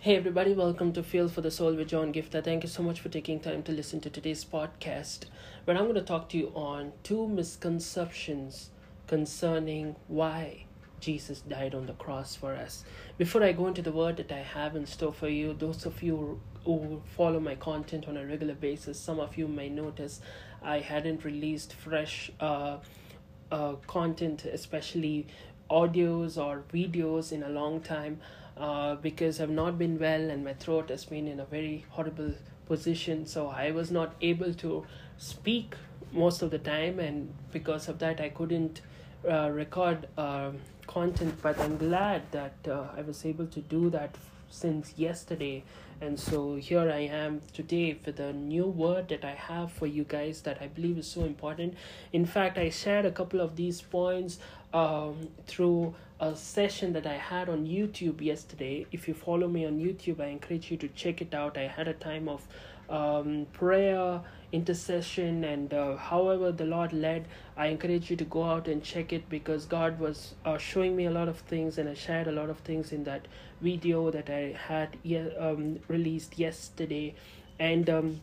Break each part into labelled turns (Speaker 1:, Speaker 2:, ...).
Speaker 1: Hey everybody, welcome to Feel for the Soul with John Giftah. Thank you so much for taking time to listen to today's podcast. Where I'm going to talk to you on two misconceptions concerning why Jesus died on the cross for us. Before I go into the word that I have in store for you, those of you who follow my content on a regular basis, some of you may notice I hadn't released fresh uh, uh, content, especially audios or videos, in a long time uh, because I've not been well and my throat has been in a very horrible position. So I was not able to speak most of the time, and because of that, I couldn't uh, record uh, content. But I'm glad that uh, I was able to do that since yesterday. And so here I am today with a new word that I have for you guys that I believe is so important. In fact, I shared a couple of these points um, through a session that I had on YouTube yesterday. If you follow me on YouTube, I encourage you to check it out. I had a time of um, prayer, intercession, and uh, however the Lord led. I encourage you to go out and check it because God was uh, showing me a lot of things, and I shared a lot of things in that video that I had ye- um, released yesterday. And um,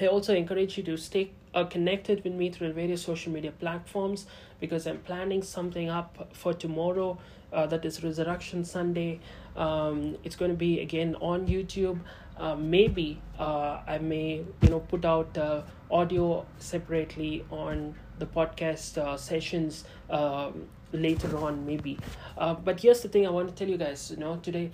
Speaker 1: I also encourage you to stay uh, connected with me through various social media platforms because I'm planning something up for tomorrow. Uh, that is Resurrection Sunday. Um, it's going to be again on YouTube. Uh, maybe uh, I may you know put out uh, audio separately on the podcast uh, sessions um, later on maybe. Uh, but here's the thing I want to tell you guys. You know today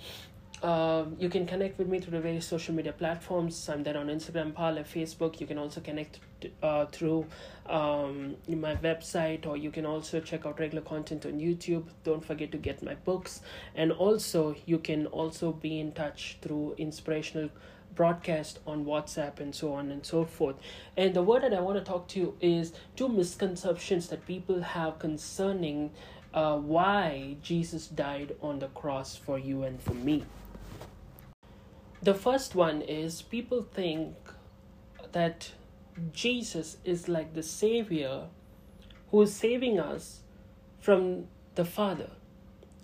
Speaker 1: uh, you can connect with me through the various social media platforms. I'm there on Instagram, Parler, Facebook. You can also connect uh, through um, my website, or you can also check out regular content on YouTube. Don't forget to get my books, and also you can also be in touch through inspirational broadcast on WhatsApp and so on and so forth. And the word that I want to talk to you is two misconceptions that people have concerning uh, why Jesus died on the cross for you and for me. The first one is people think that Jesus is like the Savior who is saving us from the Father.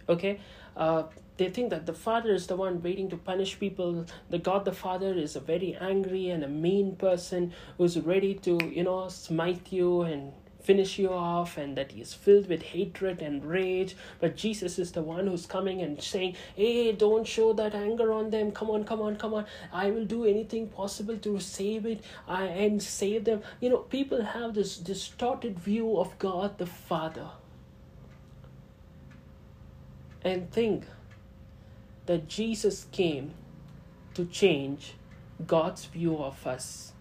Speaker 1: Okay? Uh, they think that the Father is the one waiting to punish people. The God the Father is a very angry and a mean person who's ready to, you know, smite you and finish you off and that he is filled with hatred and rage. But jesus is the one who's coming and saying hey don't show that anger on them. Come on come on come on. I will do anything possible to save it I, and save them. You know people have this distorted view of god the father. And think that jesus came to change god's view of us.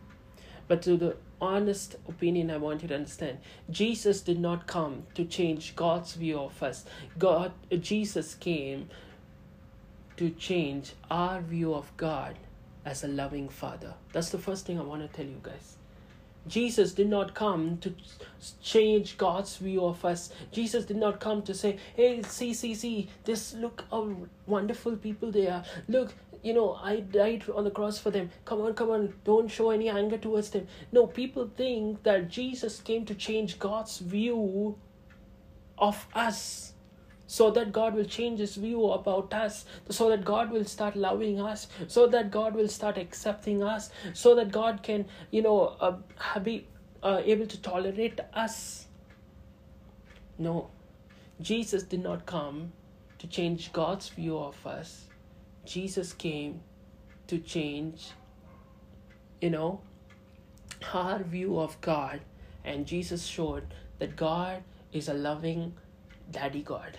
Speaker 1: But to the honest opinion I want you to understand. Jesus did not come to change God's view of us. God uh, Jesus came to change our view of God as a loving father. That's the first thing I want to tell you guys. Jesus did not come to change God's view of us. Jesus did not come to say, "Hey, see, see, see, this look how wonderful people they are. Look, you know, I died on the cross for them. Come on, come on, don't show any anger towards them. No, people think that Jesus came to change God's view of us so that God will change his view about us, so that God will start loving us, so that God will start accepting us, so that God can, you know, uh, be uh, able to tolerate us. No, Jesus did not come to change God's view of us. Jesus came to change, you know, our view of God. And Jesus showed that God is a loving daddy God,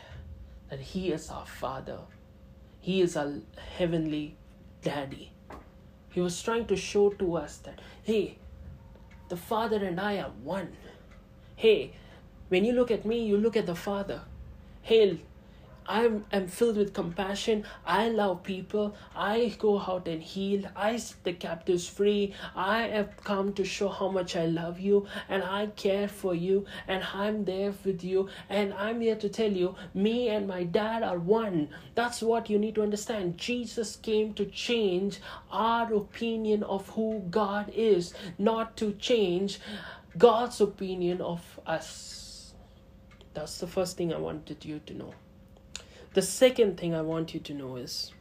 Speaker 1: that He is our Father, He is our heavenly daddy. He was trying to show to us that, hey, the Father and I are one. Hey, when you look at me, you look at the Father. Hey, I am filled with compassion. I love people. I go out and heal. I set the captives free. I have come to show how much I love you and I care for you and I'm there with you. And I'm here to tell you, me and my dad are one. That's what you need to understand. Jesus came to change our opinion of who God is, not to change God's opinion of us. That's the first thing I wanted you to know. The second thing I want you to know is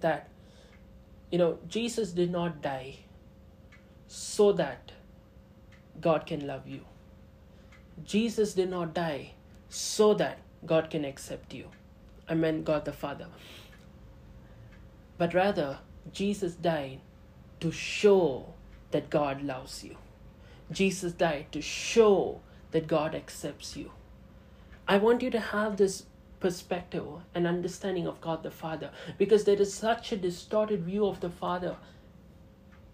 Speaker 1: that you know Jesus did not die so that God can love you. Jesus did not die so that God can accept you. I meant God the Father. But rather, Jesus died to show that God loves you. Jesus died to show that God accepts you. I want you to have this perspective and understanding of God the Father. Because there is such a distorted view of the Father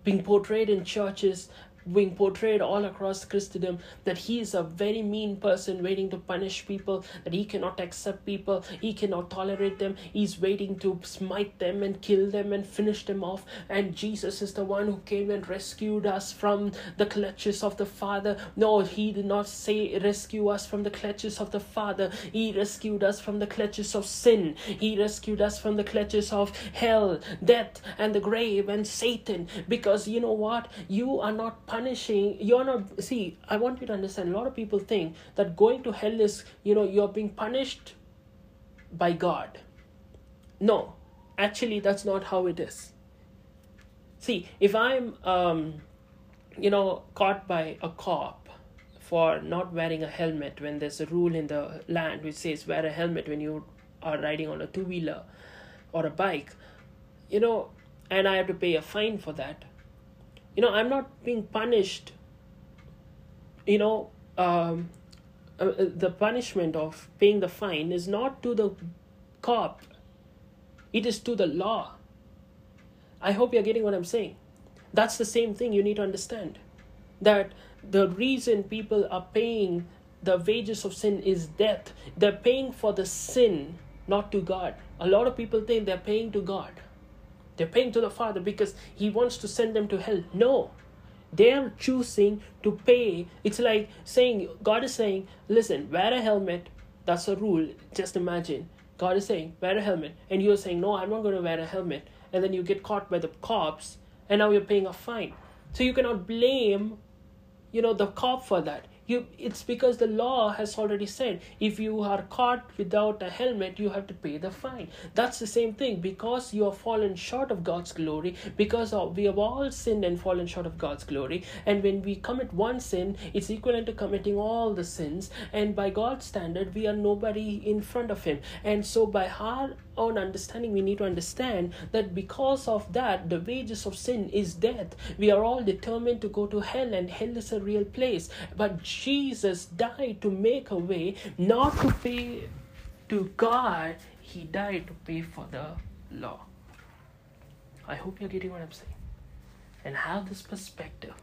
Speaker 1: being portrayed in churches being portrayed all across Christendom that he is a very mean person waiting to punish people, that he cannot accept people, he cannot tolerate them, he's waiting to smite them and kill them and finish them off. And Jesus is the one who came and rescued us from the clutches of the Father. No, he did not say rescue us from the clutches of the Father, he rescued us from the clutches of sin, he rescued us from the clutches of hell, death, and the grave and Satan. Because you know what? You are not punishing you're not see i want you to understand a lot of people think that going to hell is you know you're being punished by god. No actually that's not how it is. See if i'm um you know caught by a cop for not wearing a helmet when there's a rule in the land which says wear a helmet when you are riding on a two wheeler or a bike you know and i have to pay a fine for that you know i'm not being punished. You know um, uh, uh, the punishment of paying the fine is not to the cop. It is to the law. I hope you're getting what i'm saying. That's the same thing you need to understand. That the reason people are paying the wages of sin is death. They're paying for the sin not to god. A lot of people think they're paying to god they're paying to the Father because He wants to send them to hell. No. They are choosing to pay. It's like saying, God is saying, listen, wear a helmet. That's a rule. Just imagine. God is saying, wear a helmet. And you're saying, no, I'm not going to wear a helmet. And then you get caught by the cops and now you're paying a fine. So you cannot blame, you know, the cop for that you it's because the law has already said if you are caught without a helmet you have to pay the fine. That's the same thing. Because you have fallen short of god's glory because of, we have all sinned and fallen short of god's glory. And when we commit one sin it's equivalent to committing all the sins. And by god's standard we are nobody in front of him. And so by our own understanding we need to understand that because of that the wages of sin is death we are all determined to go to hell and hell is a real place but Jesus died to make a way, not to pay to God, He died to pay for the law. I hope you're getting what I'm saying. And have this perspective.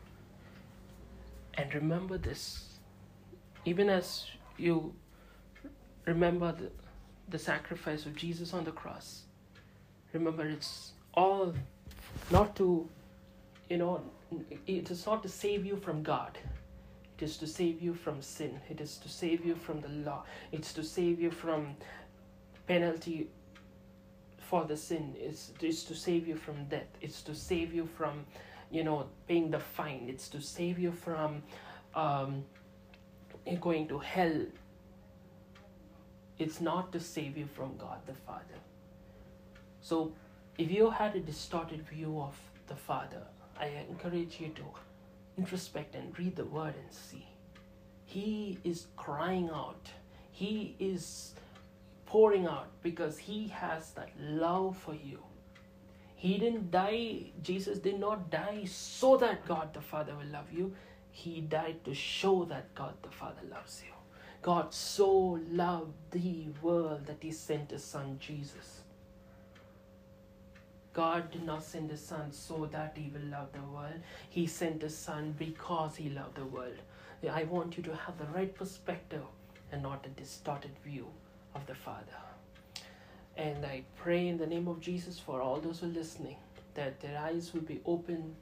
Speaker 1: And remember this. Even as you remember the, the sacrifice of Jesus on the cross, remember it's all not to, you know, it is not to save you from God it is to save you from sin. It is to save you from the law. It's to save you from penalty for the sin. It's, it's to save you from death. It's to save you from, you know, paying the fine. It's to save you from um, going to hell. It's not to save you from God the Father. So, if you had a distorted view of the Father, I encourage you to introspect and read the word and see. He is crying out. He is pouring out because he has that love for you. He didn't die, Jesus did not die so that God the Father will love you. He died to show that God the Father loves you. God so loved the world that he sent his son Jesus. God did not send his son so that he will love the world. He sent his son because he loved the world. I want you to have the right perspective and not a distorted view of the Father. And I pray in the name of Jesus for all those who are listening that their eyes will be opened,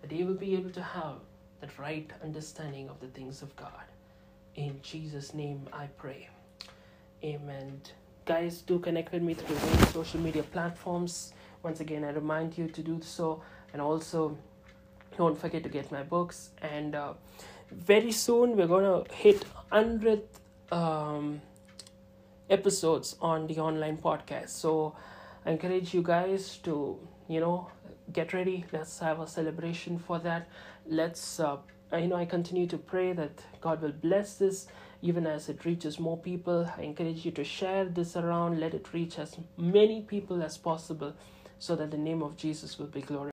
Speaker 1: that they will be able to have that right understanding of the things of God. In Jesus' name I pray. Amen. Guys, do connect with me through various social media platforms once again i remind you to do so and also don't forget to get my books and uh, very soon we're going to hit 100 um, episodes on the online podcast so I encourage you guys to, you know, get ready. Let's have a celebration for that. Let's, uh, you know, I continue to pray that God will bless this even as it reaches more people. I encourage you to share this around, let it reach as many people as possible so that the name of Jesus will be glorified.